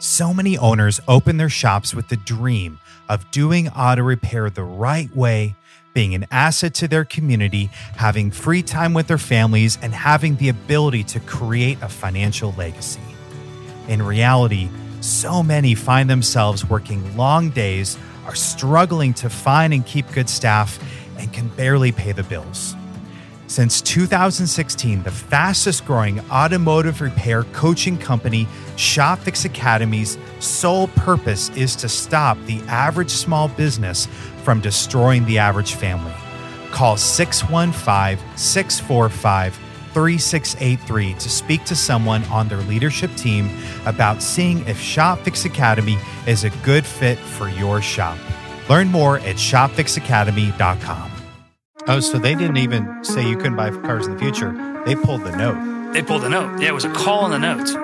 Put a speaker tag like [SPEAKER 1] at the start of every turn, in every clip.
[SPEAKER 1] So many owners open their shops with the dream of doing auto repair the right way, being an asset to their community, having free time with their families, and having the ability to create a financial legacy. In reality, so many find themselves working long days, are struggling to find and keep good staff, and can barely pay the bills. Since 2016, the fastest growing automotive repair coaching company, ShopFix Academy's sole purpose is to stop the average small business from destroying the average family. Call 615 645 3683 to speak to someone on their leadership team about seeing if ShopFix Academy is a good fit for your shop. Learn more at shopfixacademy.com. Oh, so they didn't even say you couldn't buy cars in the future. They pulled the note.
[SPEAKER 2] They pulled the note. Yeah, it was a call on the note.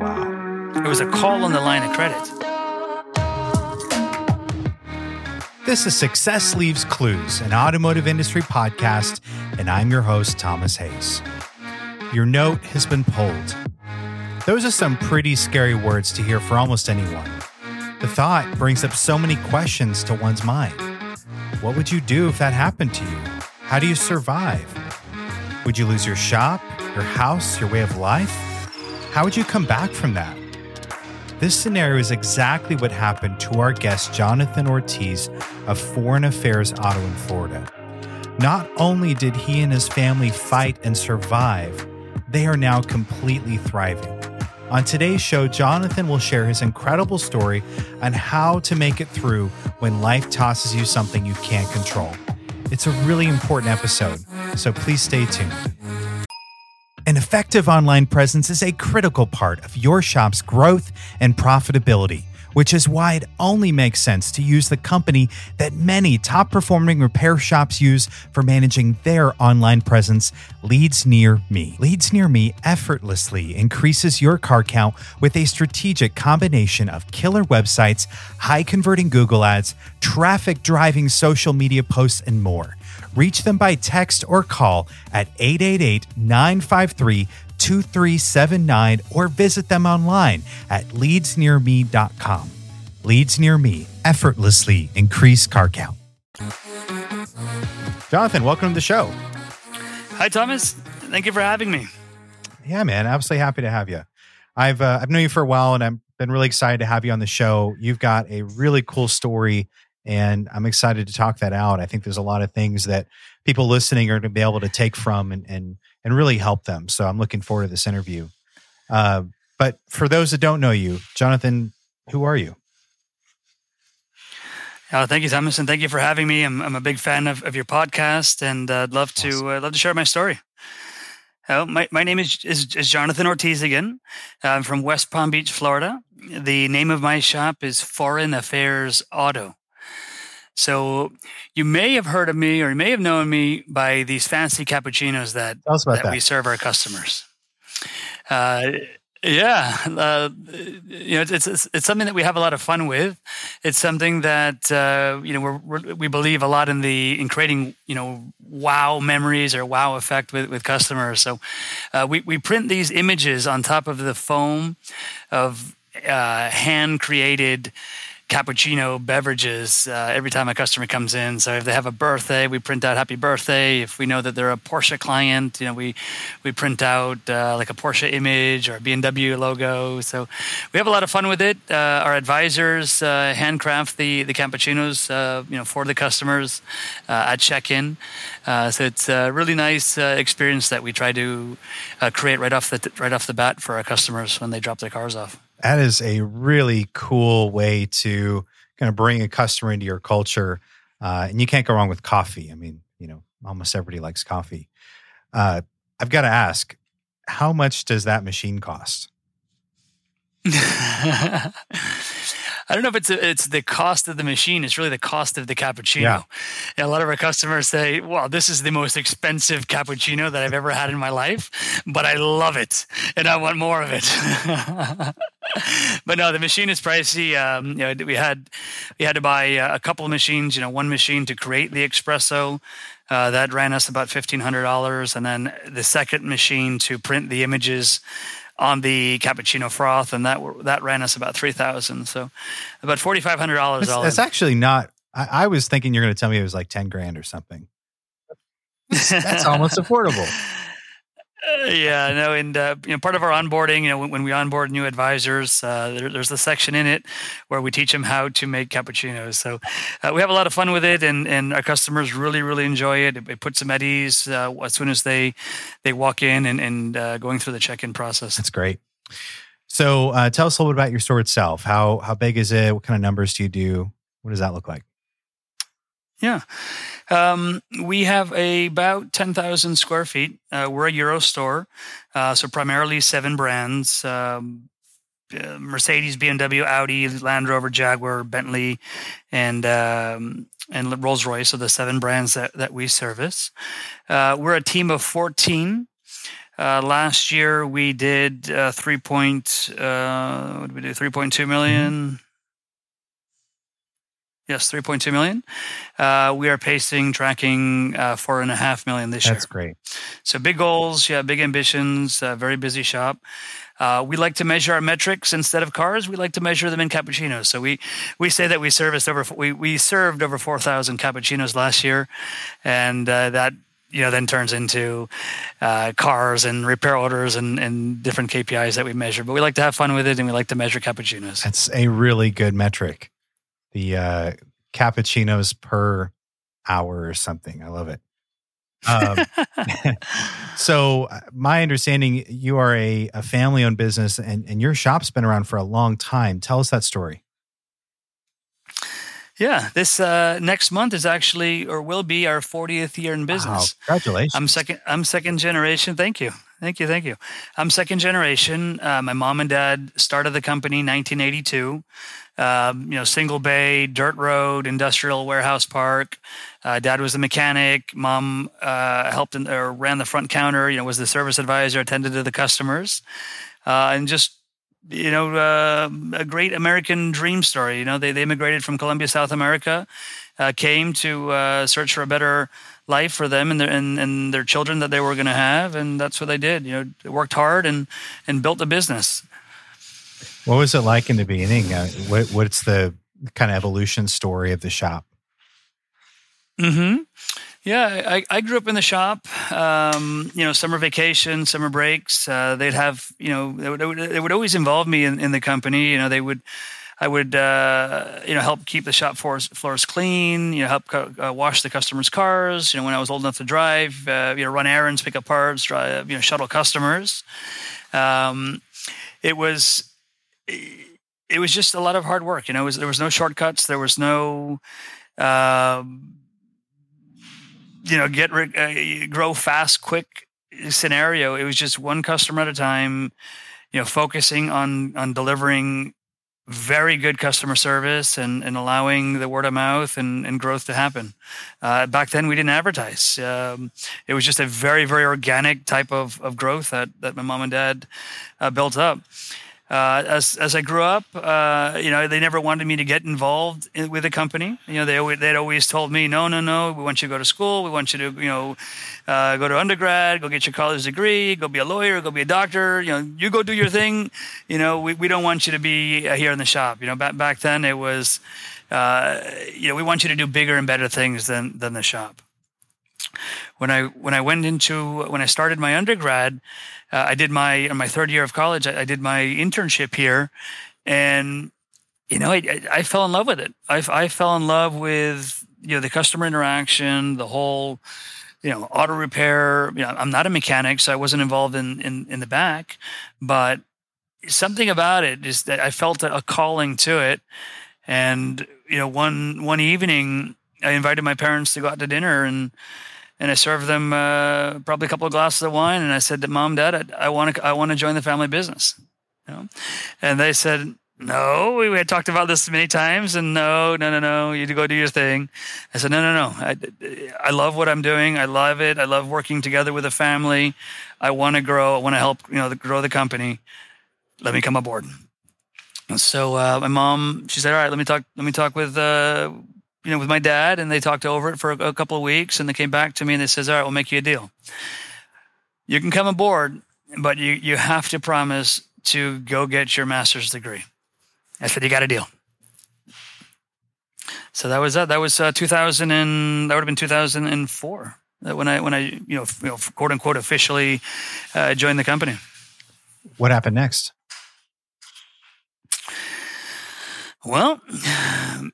[SPEAKER 1] Wow.
[SPEAKER 2] It was a call on the line of credit.
[SPEAKER 1] This is Success Leaves Clues, an automotive industry podcast, and I'm your host, Thomas Hayes. Your note has been pulled. Those are some pretty scary words to hear for almost anyone. The thought brings up so many questions to one's mind. What would you do if that happened to you? How do you survive? Would you lose your shop, your house, your way of life? How would you come back from that? This scenario is exactly what happened to our guest, Jonathan Ortiz of Foreign Affairs Auto in Florida. Not only did he and his family fight and survive, they are now completely thriving. On today's show, Jonathan will share his incredible story on how to make it through when life tosses you something you can't control. It's a really important episode, so please stay tuned. An effective online presence is a critical part of your shop's growth and profitability which is why it only makes sense to use the company that many top performing repair shops use for managing their online presence, Leads Near Me. Leads Near Me effortlessly increases your car count with a strategic combination of killer websites, high converting Google ads, traffic driving social media posts, and more. Reach them by text or call at 888 953 2379 or visit them online at leadsnearme.com. Leads Near Me, effortlessly increase car count. Jonathan, welcome to the show.
[SPEAKER 2] Hi, Thomas. Thank you for having me.
[SPEAKER 1] Yeah, man. Absolutely happy to have you. I've uh, I've known you for a while, and I've been really excited to have you on the show. You've got a really cool story, and I'm excited to talk that out. I think there's a lot of things that people listening are going to be able to take from and and and really help them. So I'm looking forward to this interview. Uh, but for those that don't know you, Jonathan, who are you?
[SPEAKER 2] Uh, thank you, Thomas, and thank you for having me. I'm, I'm a big fan of, of your podcast, and uh, I'd love to awesome. uh, love to share my story. Uh, my, my name is, is, is Jonathan Ortiz again. I'm from West Palm Beach, Florida. The name of my shop is Foreign Affairs Auto. So you may have heard of me or you may have known me by these fancy cappuccinos that, that, that, we serve our customers. Uh, yeah, uh, you know, it's, it's, it's something that we have a lot of fun with. It's something that uh, you know we're, we're, we believe a lot in the in creating you know wow memories or wow effect with, with customers. So uh, we we print these images on top of the foam of uh, hand created cappuccino beverages uh, every time a customer comes in. So if they have a birthday, we print out happy birthday. If we know that they're a Porsche client, you know, we we print out uh, like a Porsche image or a BMW logo. So we have a lot of fun with it. Uh, our advisors uh, handcraft the the cappuccinos, uh, you know, for the customers uh, at check-in. so it's a really nice experience that we try to create right off the right off the bat for our customers when they drop their cars off
[SPEAKER 1] that is a really cool way to kind of bring a customer into your culture. Uh, and you can't go wrong with coffee. I mean, you know, almost everybody likes coffee. Uh, I've got to ask, how much does that machine cost?
[SPEAKER 2] I don't know if it's a, it's the cost of the machine. It's really the cost of the cappuccino. Yeah. a lot of our customers say, "Well, this is the most expensive cappuccino that I've ever had in my life, but I love it and I want more of it." but no, the machine is pricey. Um, you know, we had we had to buy uh, a couple of machines. You know, one machine to create the espresso. Uh, that ran us about fifteen hundred dollars, and then the second machine to print the images on the cappuccino froth, and that that ran us about three thousand. So about forty five hundred dollars.
[SPEAKER 1] That's, actually not. I, I was thinking you're going to tell me it was like ten grand or something. That's almost affordable.
[SPEAKER 2] Yeah, no, and uh, you know, part of our onboarding, you know, when, when we onboard new advisors, uh, there, there's a section in it where we teach them how to make cappuccinos. So uh, we have a lot of fun with it, and, and our customers really, really enjoy it. It, it puts them at ease uh, as soon as they they walk in and, and uh, going through the check-in process.
[SPEAKER 1] That's great. So tell us a little bit about your store itself. How how big is it? What kind of numbers do you do? What does that look like?
[SPEAKER 2] Yeah. Um, we have a, about 10,000 square feet. Uh, we're a Euro store, uh, so primarily seven brands um, uh, Mercedes, BMW, Audi, Land Rover, Jaguar, Bentley, and um, and Rolls Royce are the seven brands that, that we service. Uh, we're a team of 14. Uh, last year we did uh, three point what did we do three point two million. Mm-hmm. Yes, 3.2 million. Uh, we are pacing, tracking uh, four and a half million this
[SPEAKER 1] That's
[SPEAKER 2] year.
[SPEAKER 1] That's great.
[SPEAKER 2] So big goals, yeah, big ambitions, uh, very busy shop. Uh, we like to measure our metrics instead of cars. We like to measure them in cappuccinos. So we we say that we serviced over we we served over 4,000 cappuccinos last year, and uh, that you know then turns into uh, cars and repair orders and, and different KPIs that we measure. But we like to have fun with it, and we like to measure cappuccinos.
[SPEAKER 1] That's a really good metric the uh, cappuccinos per hour or something. I love it. Um, so, uh, my understanding, you are a, a family owned business and, and your shop's been around for a long time. Tell us that story.
[SPEAKER 2] Yeah, this uh, next month is actually or will be our 40th year in business.
[SPEAKER 1] Wow, congratulations!
[SPEAKER 2] I'm second. I'm second generation. Thank you, thank you, thank you. I'm second generation. Uh, my mom and dad started the company in 1982. Um, you know, single bay, dirt road, industrial warehouse park. Uh, dad was the mechanic. Mom uh, helped in, or ran the front counter. You know, was the service advisor, attended to the customers, uh, and just you know, uh, a great American dream story. You know, they, they immigrated from Colombia, South America, uh, came to uh, search for a better life for them and their and, and their children that they were going to have, and that's what they did. You know, they worked hard and and built a business.
[SPEAKER 1] What was it like in the beginning? Uh, what, what's the kind of evolution story of the shop?
[SPEAKER 2] Hmm. Yeah, I, I grew up in the shop. Um, you know, summer vacation, summer breaks. Uh, they'd have, you know, they would, they would always involve me in, in the company. You know, they would, I would, uh, you know, help keep the shop floors, floors clean. You know, help uh, wash the customers' cars. You know, when I was old enough to drive, uh, you know, run errands, pick up parts, drive, you know, shuttle customers. Um, it was, it was just a lot of hard work. You know, was, there was no shortcuts. There was no. Um, you know get uh, grow fast quick scenario it was just one customer at a time you know focusing on on delivering very good customer service and, and allowing the word of mouth and, and growth to happen. Uh, back then, we didn't advertise. Um, it was just a very, very organic type of, of growth that, that my mom and dad uh, built up uh, as as I grew up, uh, you know, they never wanted me to get involved in, with the company. You know, they they'd always told me, no, no, no, we want you to go to school. We want you to, you know, uh, go to undergrad, go get your college degree, go be a lawyer, go be a doctor. You know, you go do your thing. You know, we, we don't want you to be uh, here in the shop. You know, back back then it was, uh, you know, we want you to do bigger and better things than than the shop. When I when I went into when I started my undergrad uh, I did my my third year of college. I, I, did my internship here, and you know, I, I fell in love with it. I, I fell in love with you know the customer interaction, the whole you know auto repair. You know, I'm not a mechanic, so I wasn't involved in in, in the back, but something about it is that I felt a calling to it. And you know, one one evening, I invited my parents to go out to dinner, and and I served them uh, probably a couple of glasses of wine, and I said to mom, dad, I want to I want to join the family business, you know, and they said. No, we had talked about this many times, and no, no, no, no. You go do your thing. I said, no, no, no. I, I love what I'm doing. I love it. I love working together with a family. I want to grow. I want to help, you know, grow the company. Let me come aboard. And so uh, my mom, she said, "All right, let me talk. Let me talk with uh, you know, with my dad, and they talked over it for a, a, couple of weeks, and they came back to me and they says, "All right, we'll make you a deal. You can come aboard, but you you have to promise to go get your master's degree. I said, you got a deal. So that was that. That was uh, 2000 and that would have been 2004 when I when I you know, you know quote unquote officially uh, joined the company.
[SPEAKER 1] What happened next?
[SPEAKER 2] Well,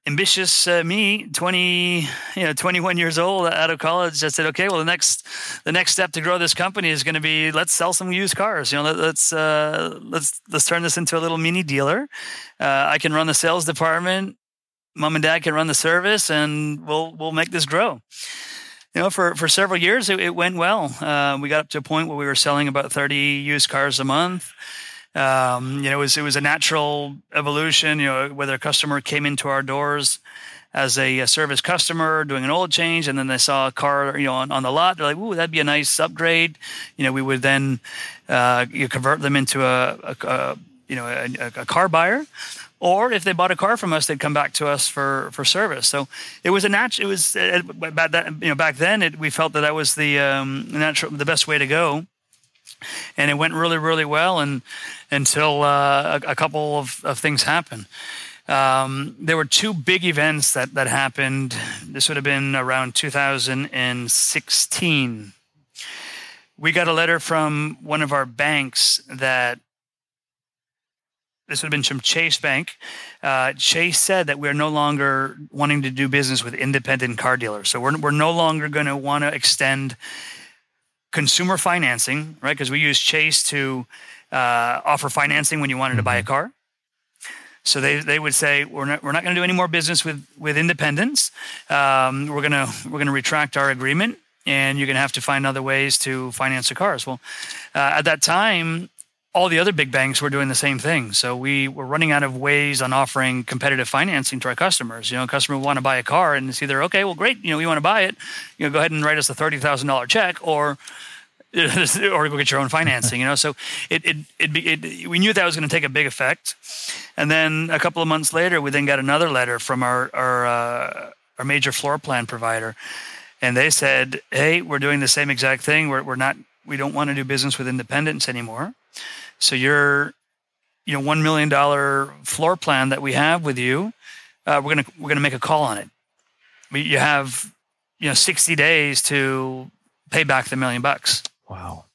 [SPEAKER 2] ambitious uh, me, twenty, you know, twenty-one years old, out of college. I said, okay, well, the next, the next step to grow this company is going to be let's sell some used cars. You know, let, us uh, let's let's turn this into a little mini dealer. Uh, I can run the sales department. Mom and dad can run the service, and we'll we'll make this grow. You know, for for several years, it, it went well. Uh, we got up to a point where we were selling about thirty used cars a month. Um, you know, it was it was a natural evolution. You know, whether a customer came into our doors as a, a, service customer doing an oil change, and then they saw a car, you know, on, on the lot. They're like, "Ooh, that'd be a nice upgrade." You know, we would then uh, you convert them into a, a, a you know a, a, car buyer, or if they bought a car from us, they'd come back to us for for service. So it was a natural. It was uh, back that you know back then it, we felt that that was the um, natural the best way to go and it went really, really well. And until uh, a, a, couple of, of things happened. Um, there were two big events that that happened. This would have been around 2016. We got a letter from one of our banks that this would have been from Chase Bank. Uh, Chase said that we're no longer wanting to do business with independent car dealers. So we're, we're no longer going to want to extend consumer financing, right? Because we use Chase to uh, offer financing when you wanted to buy a mm-hmm. car. So they, they would say we're not we're not going to do any more business with with independents. Um, we're gonna we're gonna retract our agreement, and you're gonna have to find other ways to finance the cars. Well, uh, at that time, all the other big banks were doing the same thing. So we were running out of ways on offering competitive financing to our customers. You know, a customer want to buy a car and it's either, okay, well, great, you know, we want to buy it, you know, go ahead and write us a $30,000 check or, or go get your own financing, you know? So it, it, it, it we knew that was going to take a big effect. And then a couple of months later, we then got another letter from our, our, uh, our major floor plan provider. And they said, hey, we're doing the same exact thing. We're, we're not, we don't want to do business with independents anymore. So your, you know, one million dollar floor plan that we have with you, uh, we're gonna we're gonna make a call on it. You have, you know, sixty days to pay back the million bucks.
[SPEAKER 1] Wow.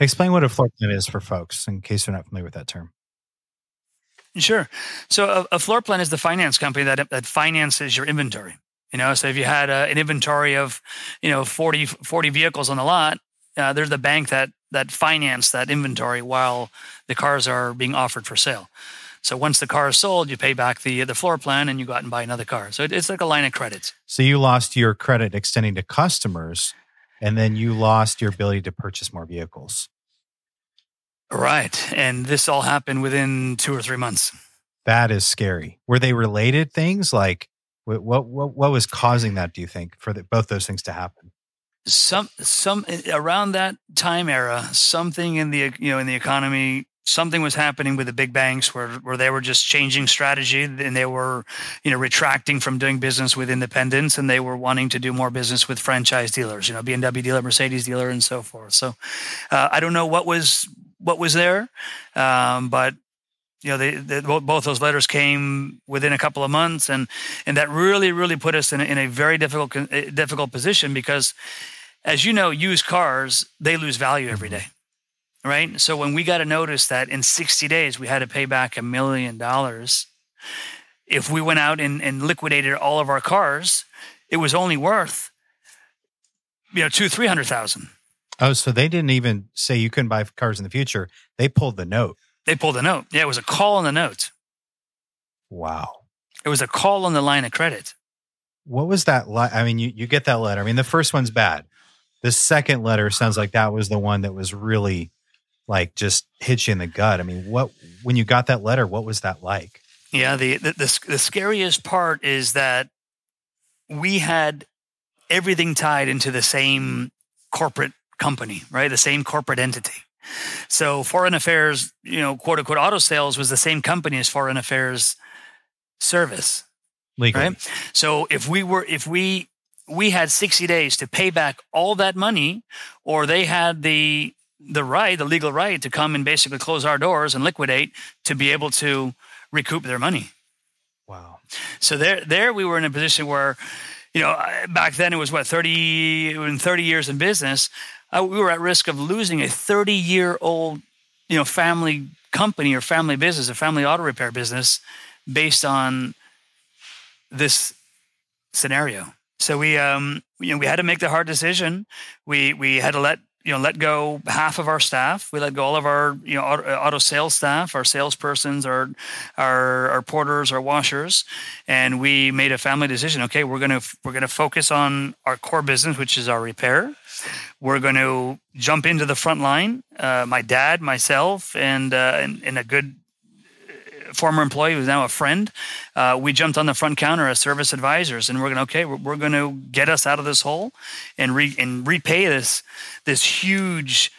[SPEAKER 1] Explain what a floor plan is for folks in case they're not familiar with that term.
[SPEAKER 2] Sure. So a, a floor plan is the finance company that that finances your inventory. You know, so if you had a, an inventory of, you know, 40, 40 vehicles on the lot, uh, there's the bank that that finance that inventory while the cars are being offered for sale. So once the car is sold, you pay back the the floor plan and you go out and buy another car. So it, it's like a line of credits.
[SPEAKER 1] So you lost your credit extending to customers, and then you lost your ability to purchase more vehicles.
[SPEAKER 2] Right, and this all happened within two or three months.
[SPEAKER 1] That is scary. Were they related things? Like what what what was causing that? Do you think for the, both those things to happen?
[SPEAKER 2] Some some around that time era, something in the you know in the economy, something was happening with the big banks where where they were just changing strategy and they were you know retracting from doing business with independents and they were wanting to do more business with franchise dealers, you know BMW dealer, Mercedes dealer, and so forth. So uh, I don't know what was what was there, um, but you know, they, they, both those letters came within a couple of months, and and that really, really put us in a, in a very difficult difficult position because as you know, used cars, they lose value every mm-hmm. Right. So when we got a notice that in 60 days we had to pay back a million dollars, if we went out and, and liquidated all of our cars, it was only worth, you know, two, 300,000.
[SPEAKER 1] Oh, so they didn't even say you couldn't buy cars in the future. They pulled the note.
[SPEAKER 2] They pulled the note. Yeah, it was a call on the note.
[SPEAKER 1] Wow.
[SPEAKER 2] It was a call on the line of credit.
[SPEAKER 1] What was that like? I mean, you, you get that letter. I mean, the first one's bad. The second letter sounds like that was the one that was really like just hit you in the gut. I mean, what when you got that letter, what was that like?
[SPEAKER 2] Yeah, the the, the, the scariest part is that we had everything tied into the same corporate company, right? The same corporate entity. So foreign affairs, you know, quote unquote auto sales was the same company as foreign affairs service.
[SPEAKER 1] Legally.
[SPEAKER 2] Right. So if we were if we we had 60 days to pay back all that money, or they had the the right, the legal right to come and basically close our doors and liquidate to be able to recoup their money.
[SPEAKER 1] Wow.
[SPEAKER 2] So there, there we were in a position where, you know, back then it was what thirty in thirty years in business, uh, we were at risk of losing a thirty-year-old, you know, family company or family business, a family auto repair business, based on this scenario. So we, um, you know, we had to make the hard decision. We we had to let you know let go half of our staff. We let go all of our you know auto, uh, auto sales staff, our salespersons, our, our our porters, our washers, and we made a family decision. Okay, we're gonna we're gonna focus on our core business, which is our repair. We're going to jump into the front line. Uh, my dad, myself, and, uh, and and a good former employee who's now a friend, uh, we jumped on the front counter as service advisors, and we're going okay, we're, we're going to get us out of this hole and re, and repay this this huge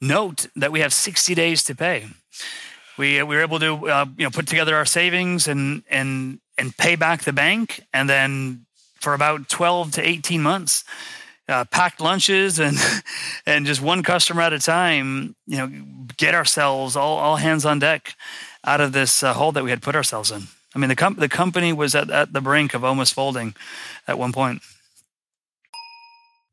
[SPEAKER 2] note that we have 60 days to pay. We, we were able to uh, you know put together our savings and and and pay back the bank, and then for about 12 to 18 months. Uh, packed lunches and and just one customer at a time, you know, get ourselves all, all hands on deck out of this uh, hole that we had put ourselves in. I mean, the, com- the company was at, at the brink of almost folding at one point.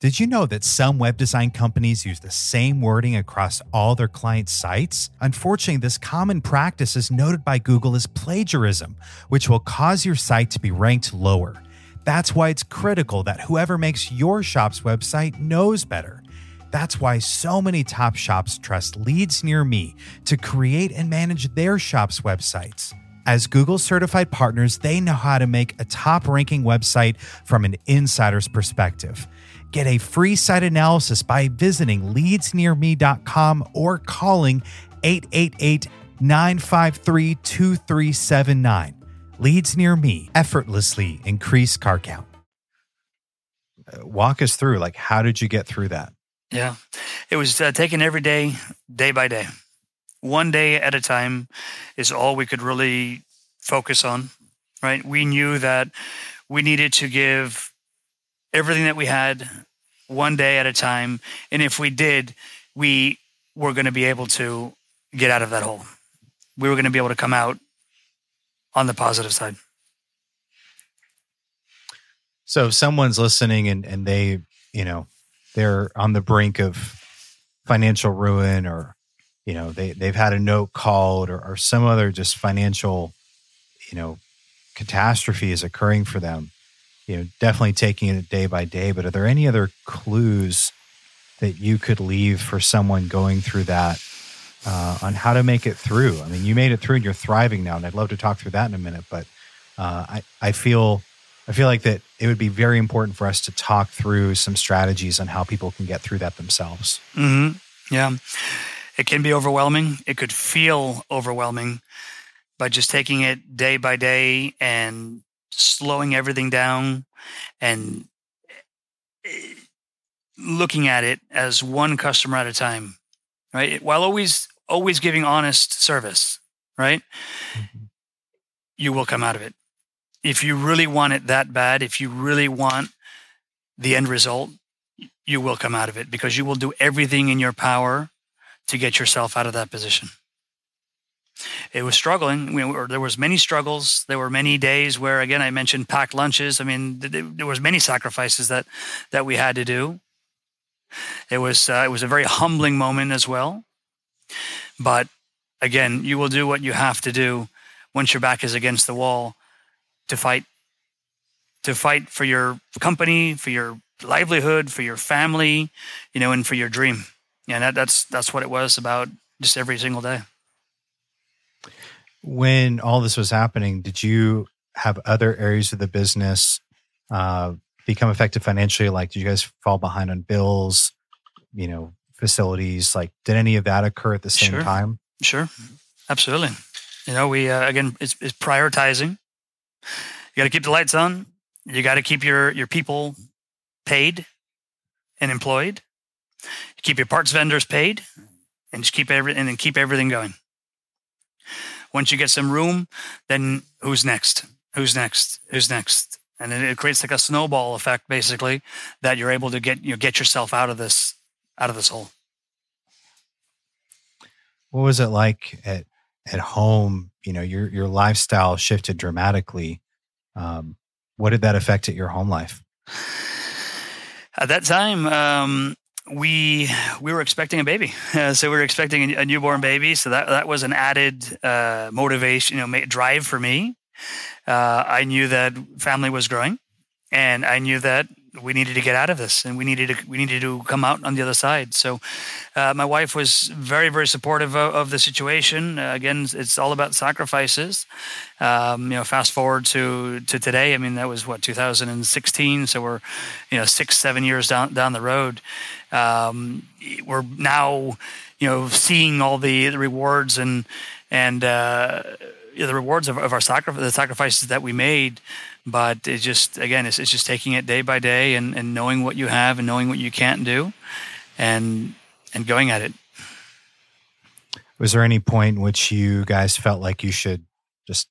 [SPEAKER 1] Did you know that some web design companies use the same wording across all their client sites? Unfortunately, this common practice is noted by Google as plagiarism, which will cause your site to be ranked lower. That's why it's critical that whoever makes your shop's website knows better. That's why so many top shops trust Leads Near Me to create and manage their shop's websites. As Google certified partners, they know how to make a top ranking website from an insider's perspective. Get a free site analysis by visiting leadsnearme.com or calling 888 953 2379. Leads Near Me effortlessly increase car count. Walk us through, like, how did you get through that?
[SPEAKER 2] Yeah. It was uh, taken every day, day by day. One day at a time is all we could really focus on, right? We knew that we needed to give everything that we had one day at a time. And if we did, we were going to be able to get out of that hole. We were going to be able to come out on the positive side.
[SPEAKER 1] So if someone's listening and, and they, you know, they're on the brink of financial ruin or you know they they've had a note called or, or some other just financial you know catastrophe is occurring for them. You know definitely taking it day by day but are there any other clues that you could leave for someone going through that uh, on how to make it through? I mean you made it through and you're thriving now and i'd love to talk through that in a minute but uh, I, I feel I feel like that it would be very important for us to talk through some strategies on how people can get through that themselves.
[SPEAKER 2] Mm-hmm. Yeah. It can be overwhelming. It could feel overwhelming, but just taking it day by day and slowing everything down and eh, looking at it as one customer at a time, right? While always, always giving honest service, right? Mm-hmm. You will come out of it if you really want it that bad, if you really want the end result, you will come out of it because you will do everything in your power to get yourself out of that position. It was struggling. We were, there was many struggles. There were many days where, again, I mentioned packed lunches. I mean, there was many sacrifices that that we had to do. It was uh, it was a very humbling moment as well. But again, you will do what you have to do once your back is against the wall to fight to fight for your company, for your livelihood, for your family, you know, and for your dream. And that, that's that's what it was about just every single day.
[SPEAKER 1] When all this was happening, did you have other areas of the business uh, become affected financially? Like, did you guys fall behind on bills? You know, facilities. Like, did any of that occur at the same
[SPEAKER 2] sure.
[SPEAKER 1] time?
[SPEAKER 2] Sure, absolutely. You know, we uh, again, it's, it's prioritizing you got to keep the lights on. You got to keep your, your people paid and employed. Keep your parts vendors paid and just keep everything and keep everything going. Once you get some room, then who's next? Who's next? Who's next? And it, it creates like a snowball effect, basically, that you're able to get you know, get yourself out of this out of this hole.
[SPEAKER 1] What was it like at at home? You know, your your lifestyle shifted dramatically. Um, what did that affect at your home life?
[SPEAKER 2] At that time, um, we we were expecting a baby, uh, so we were expecting a, a, newborn baby. So that that was an added uh, motivation, you know, drive for me. Uh, I knew that family was growing, and I knew that we needed to get out of this and we needed to we needed to come out on the other side. So uh, my wife was very very supportive of, of the situation. Uh, again it's all about sacrifices. Um, you know fast forward to to today i mean that was what 2016 so we're you know six seven years down down the road. Um, we're now you know seeing all the, the rewards and and uh, the rewards of, of our sacrifice the sacrifices that we made but it's just again it's, it's just taking it day by day and, and knowing what you have and knowing what you can't do and and going at it.
[SPEAKER 1] Was there any point in which you guys felt like you should just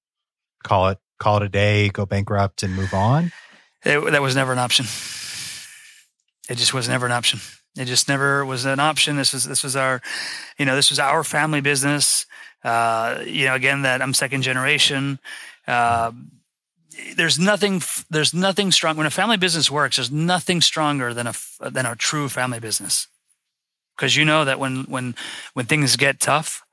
[SPEAKER 1] call it call it a day go bankrupt and move on?
[SPEAKER 2] It, that was never an option. It just was never an option. It just never was an option. This was this was our you know this was our family business uh, you know again that i'm second generation. Uh, there's nothing there's nothing strong when a family business works there's nothing stronger than a than a true family business. Because you know that when when when things get tough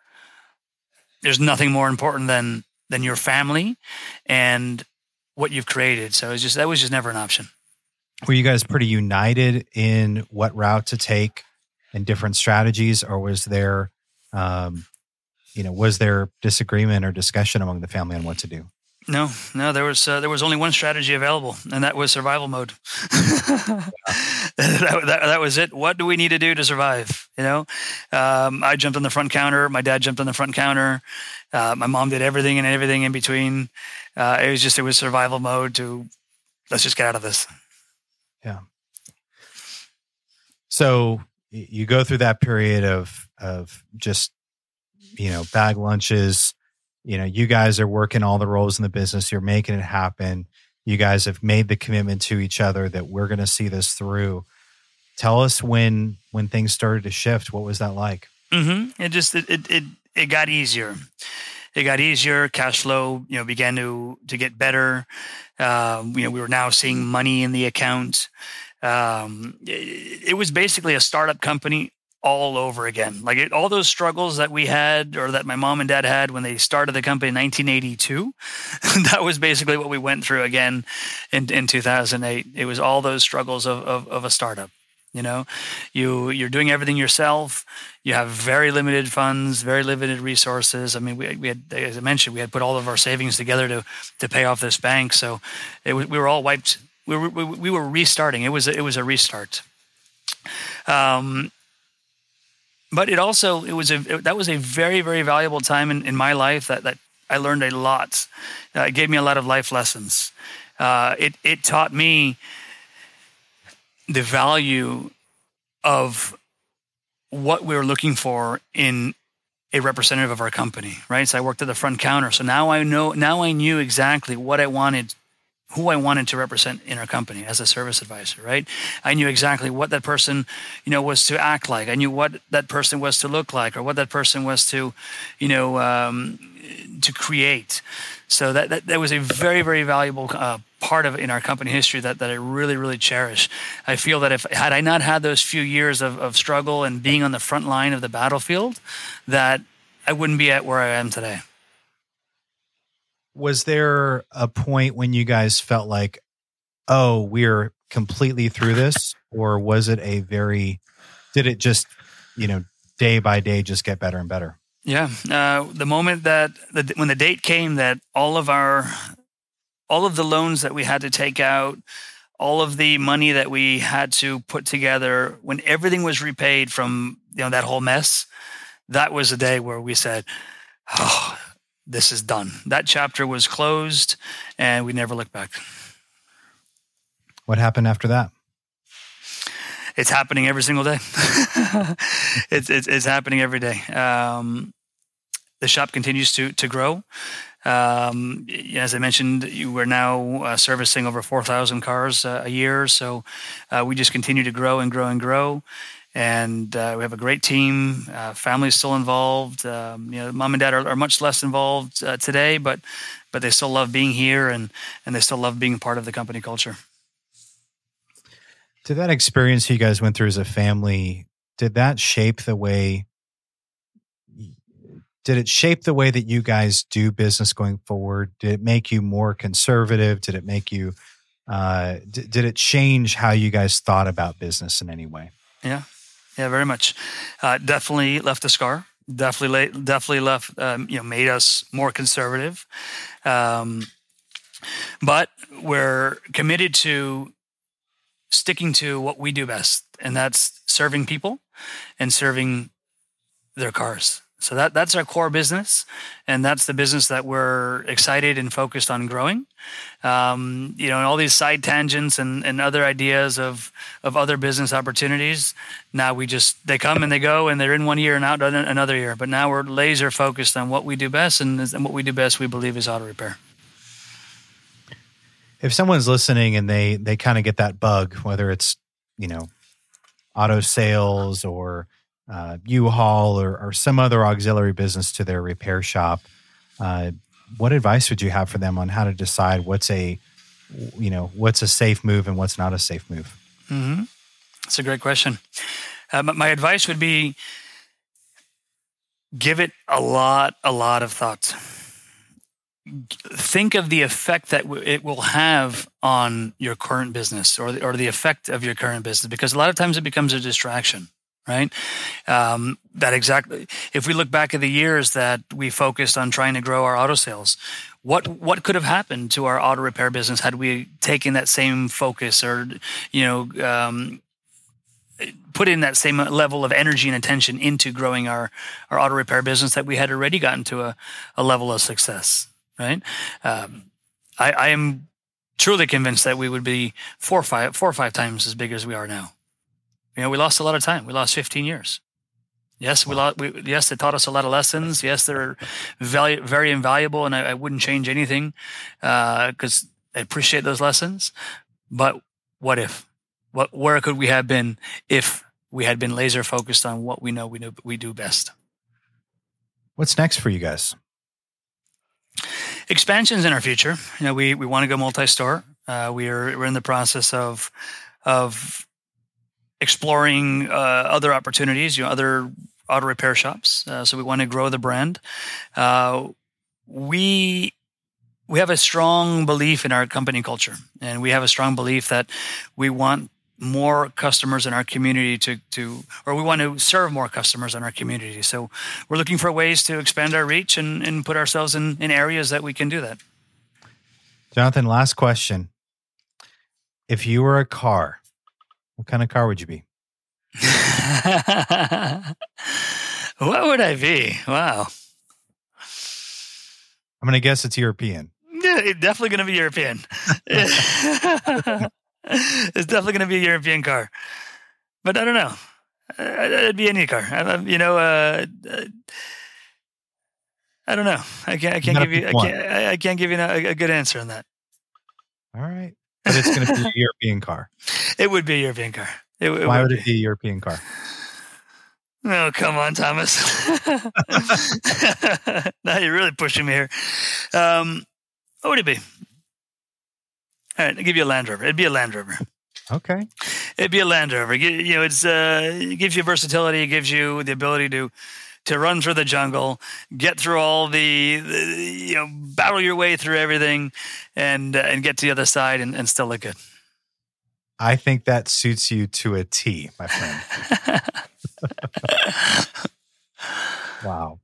[SPEAKER 2] there's nothing more important than than your family and what you've created. So it's just that was just never an option.
[SPEAKER 1] Were you guys pretty united in what route to take and different strategies or was there um you know was there disagreement or discussion among the family on what to do
[SPEAKER 2] no, no, there was uh, there was only one strategy available, and that was survival mode. that, that, that, was it. What do we need to do to survive? You know, um, I jumped on the front counter. My dad jumped on the front counter. Uh, my mom did everything and everything in between. Uh, it was just it was survival mode. To let's just get out of this.
[SPEAKER 1] Yeah. So you go through that period of of just you know bag lunches. You know you guys are working all the roles in the business. You're making it happen. You guys have made the commitment to each other that we're going to see this through. Tell us when when things started to shift what was that like?
[SPEAKER 2] Mm-hmm. it just it, it it it got easier. It got easier. Cash flow you know began to to get better. Um, you know we were now seeing money in the account. Um, it, it was basically a startup company all over again. Like it, all those struggles that we had or that my mom and dad had when they started the company in 1982, that was basically what we went through again in, in 2008. It was all those struggles of, of, of a startup. You know, you you're doing everything yourself. You have very limited funds, very limited resources. I mean, we, we had, as I mentioned, we had put all of our savings together to to pay off this bank. So it, we were all wiped. We were we, we were restarting. It was it was a restart. Um, but it also it was a that was a very very valuable time in, in my life that that I learned a lot. Uh, it gave me a lot of life lessons. Uh, it it taught me the value of what we were looking for in a representative of our company, right? So I worked at the front counter. So now I know now I knew exactly what I wanted who I wanted to represent in our company as a service advisor, right? I knew exactly what that person, you know, was to act like. I knew what that person was to look like, or what that person was to, you know, um, to create. So that, that that was a very very valuable uh, part of in our company history that, that I really really cherish. I feel that if had I not had those few years of, of struggle and being on the front line of the battlefield, that I wouldn't be at where I am today
[SPEAKER 1] was there a point when you guys felt like, oh, we're completely through this? Or was it a very, did it just, you know, day by day just get better and better?
[SPEAKER 2] Yeah. Uh, the moment that, the, when the date came that all of our, all of the loans that we had to take out, all of the money that we had to put together, when everything was repaid from, you know, that whole mess, that was the day where we said, oh, this is done. That chapter was closed and we never looked back.
[SPEAKER 1] What happened after that?
[SPEAKER 2] It's happening every single day. it's, it's, it's, happening every day. Um, the shop continues to, to grow. Um, as I mentioned, we're now uh, servicing over 4,000 cars uh, a year. So uh, we just continue to grow and grow and grow. And uh, we have a great team. Uh, family is still involved. Um, you know, mom and dad are, are much less involved uh, today, but but they still love being here and and they still love being part of the company culture.
[SPEAKER 1] Did that experience you guys went through as a family? Did that shape the way? Did it shape the way that you guys do business going forward? Did it make you more conservative? Did it make you? Uh, d- did it change how you guys thought about business in any way?
[SPEAKER 2] Yeah, yeah, very much. Uh, definitely left a scar. Definitely, definitely left. Um, you know, made us more conservative. Um, but we're committed to sticking to what we do best, and that's serving people and serving their cars. So that that's our core business, and that's the business that we're excited and focused on growing. Um, you know, and all these side tangents and, and other ideas of of other business opportunities. Now we just they come and they go, and they're in one year and out another year. But now we're laser focused on what we do best, and, and what we do best, we believe, is auto repair
[SPEAKER 1] if someone's listening and they they kind of get that bug, whether it's you know auto sales or uh, U-Haul or, or some other auxiliary business to their repair shop, uh, what advice would you have for them on how to decide what's a you know what's a safe move and what's not a safe move?
[SPEAKER 2] Mm-hmm. That's a great question. Uh, my advice would be give it a lot, a lot of thought think of the effect that it will have on your current business or the, or the effect of your current business because a lot of times it becomes a distraction right um, that exactly if we look back at the years that we focused on trying to grow our auto sales what what could have happened to our auto repair business had we taken that same focus or you know um, put in that same level of energy and attention into growing our, our auto repair business that we had already gotten to a, a level of success right? Um, I, I, am truly convinced that we would be four or five, four or five times as big as we are now. You know, we lost a lot of time. We lost 15 years. Yes, we lost. We, yes, they taught us a lot of lessons. Yes, they're value, very invaluable, and I, I wouldn't change anything because uh, I appreciate those lessons. But what if? What? Where could we have been if we had been laser focused on what we know we know we do best?
[SPEAKER 1] What's next for you guys?
[SPEAKER 2] Expansions in our future. You know, we we want to go multi-store. Uh, we are we're in the process of of exploring uh, other opportunities. You know, other auto repair shops. Uh, so we want to grow the brand. Uh, we we have a strong belief in our company culture, and we have a strong belief that we want more customers in our community to to or we want to serve more customers in our community so we're looking for ways to expand our reach and, and put ourselves in, in areas that we can do that
[SPEAKER 1] jonathan last question if you were a car what kind of car would you be
[SPEAKER 2] what would i be wow
[SPEAKER 1] i'm gonna guess it's european
[SPEAKER 2] yeah, definitely gonna be european it's definitely going to be a European car, but I don't know. It'd be any car. I, you know, uh, uh, I don't know. I can't. I can't give you. I can't. I, can't give you a, a, good answer on that.
[SPEAKER 1] All right, but it's going to be a European car.
[SPEAKER 2] It would be a European car. It,
[SPEAKER 1] it Why would, would it be a European car?
[SPEAKER 2] Oh, come on, Thomas. now you're really pushing me here. Um, what would it be? All right, I'll give you a Land Rover. It'd be a Land Rover.
[SPEAKER 1] Okay.
[SPEAKER 2] It'd be a Land Rover. You know, it's uh, it gives you versatility. It gives you the ability to to run through the jungle, get through all the, the you know, battle your way through everything, and uh, and get to the other side and, and still look good.
[SPEAKER 1] I think that suits you to a T, my friend. wow.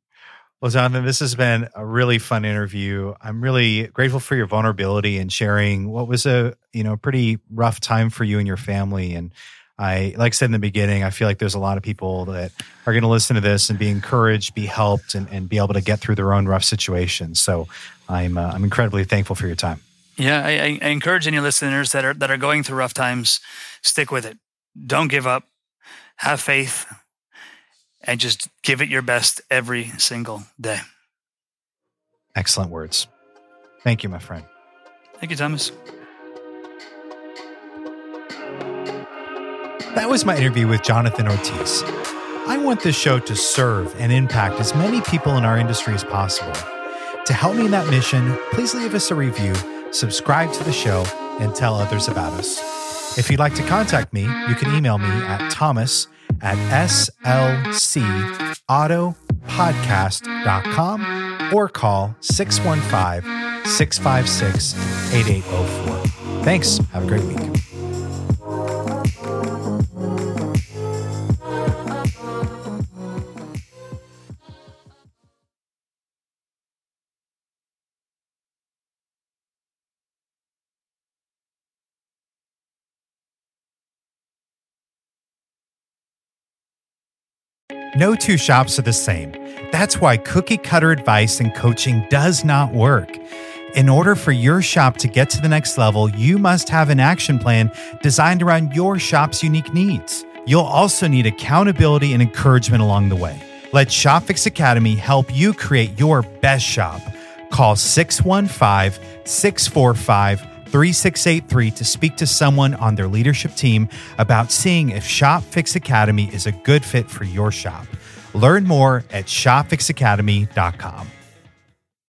[SPEAKER 1] Well, Jonathan, this has been a really fun interview. I'm really grateful for your vulnerability and sharing what was a you know pretty rough time for you and your family. And I, like I said in the beginning, I feel like there's a lot of people that are going to listen to this and be encouraged, be helped, and, and be able to get through their own rough situations. So I'm uh, I'm incredibly thankful for your time.
[SPEAKER 2] Yeah, I, I encourage any listeners that are that are going through rough times, stick with it. Don't give up. Have faith and just give it your best every single day.
[SPEAKER 1] Excellent words. Thank you, my friend.
[SPEAKER 2] Thank you, Thomas.
[SPEAKER 1] That was my interview with Jonathan Ortiz. I want this show to serve and impact as many people in our industry as possible. To help me in that mission, please leave us a review, subscribe to the show, and tell others about us. If you'd like to contact me, you can email me at thomas at slcautopodcast.com or call 615 656 8804. Thanks. Have a great week. No two shops are the same. That's why cookie cutter advice and coaching does not work. In order for your shop to get to the next level, you must have an action plan designed around your shop's unique needs. You'll also need accountability and encouragement along the way. Let ShopFix Academy help you create your best shop. Call 615 645 3683 to speak to someone on their leadership team about seeing if ShopFix Academy is a good fit for your shop. Learn more at shopfixacademy.com.